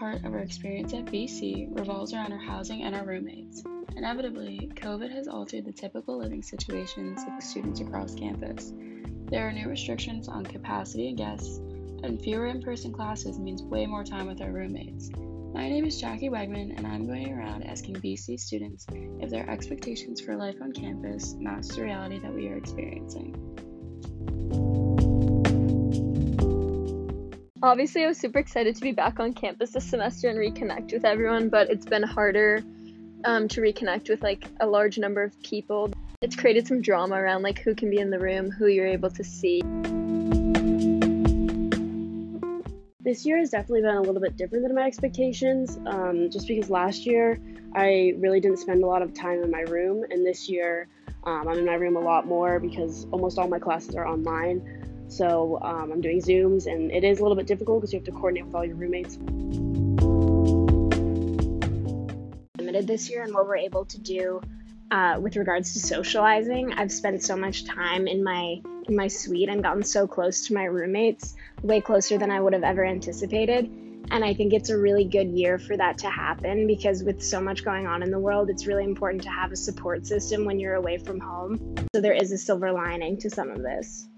part of our experience at BC revolves around our housing and our roommates. Inevitably, COVID has altered the typical living situations of students across campus. There are new restrictions on capacity and guests, and fewer in person classes means way more time with our roommates. My name is Jackie Wegman, and I'm going around asking BC students if their expectations for life on campus match the reality that we are experiencing. Obviously, I was super excited to be back on campus this semester and reconnect with everyone, but it's been harder um, to reconnect with like a large number of people. It's created some drama around like who can be in the room, who you're able to see. This year has definitely been a little bit different than my expectations, um, just because last year I really didn't spend a lot of time in my room, and this year um, I'm in my room a lot more because almost all my classes are online. So um, I'm doing Zooms, and it is a little bit difficult because you have to coordinate with all your roommates. Limited this year and what we're able to do uh, with regards to socializing. I've spent so much time in my in my suite and gotten so close to my roommates, way closer than I would have ever anticipated. And I think it's a really good year for that to happen because with so much going on in the world, it's really important to have a support system when you're away from home. So there is a silver lining to some of this.